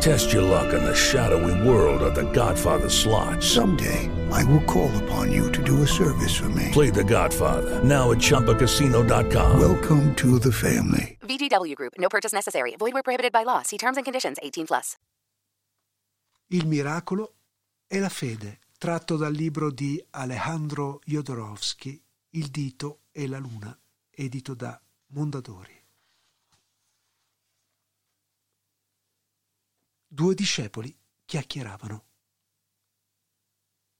Test your luck in the shadowy world of The Godfather slot. Someday, I will call upon you to do a service for me. Play The Godfather now at ChumbaCasino.com. Welcome to the family. VGW Group. No purchase necessary. Void where prohibited by law. See terms and conditions. 18 plus. Il miracolo e la fede, tratto dal libro di Alejandro Jodorowsky, Il dito e la luna, edito da Mondadori. Due discepoli chiacchieravano.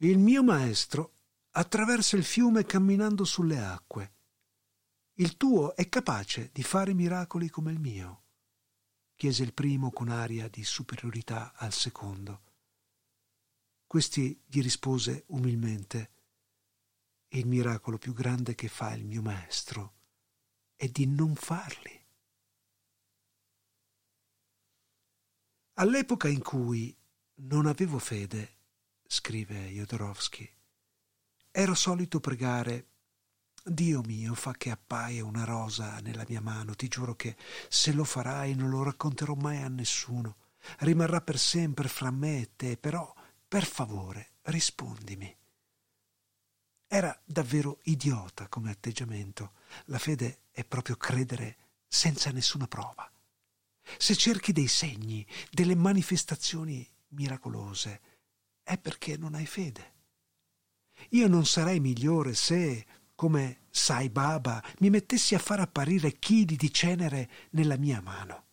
Il mio maestro attraversa il fiume camminando sulle acque. Il tuo è capace di fare miracoli come il mio? chiese il primo con aria di superiorità al secondo. Questi gli rispose umilmente Il miracolo più grande che fa il mio maestro è di non farli. All'epoca in cui non avevo fede, scrive Jodorowsky, ero solito pregare Dio mio, fa che appaia una rosa nella mia mano, ti giuro che se lo farai non lo racconterò mai a nessuno. Rimarrà per sempre fra me e te, però per favore rispondimi. Era davvero idiota come atteggiamento. La fede è proprio credere senza nessuna prova. Se cerchi dei segni, delle manifestazioni miracolose, è perché non hai fede. Io non sarei migliore se, come Sai Baba, mi mettessi a far apparire chili di cenere nella mia mano.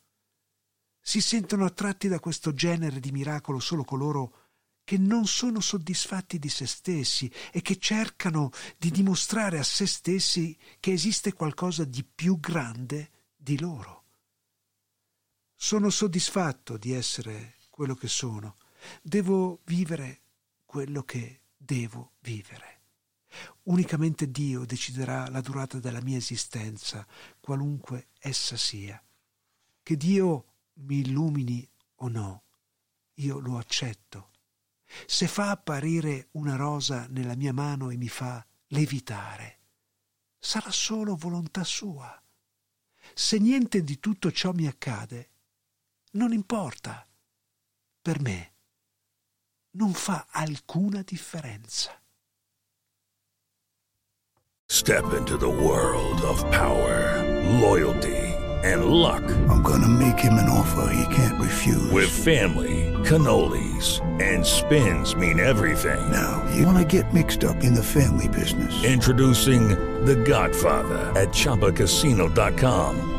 Si sentono attratti da questo genere di miracolo solo coloro che non sono soddisfatti di se stessi e che cercano di dimostrare a se stessi che esiste qualcosa di più grande di loro. Sono soddisfatto di essere quello che sono. Devo vivere quello che devo vivere. Unicamente Dio deciderà la durata della mia esistenza, qualunque essa sia. Che Dio mi illumini o no, io lo accetto. Se fa apparire una rosa nella mia mano e mi fa levitare, sarà solo volontà sua. Se niente di tutto ciò mi accade, non importa. Per me non fa alcuna differenza. Step into the world of power, loyalty, and luck. I'm gonna make him an offer he can't refuse. With family, cannolis, and spins mean everything. Now, you wanna get mixed up in the family business. Introducing The Godfather at ChumbaCasino.com.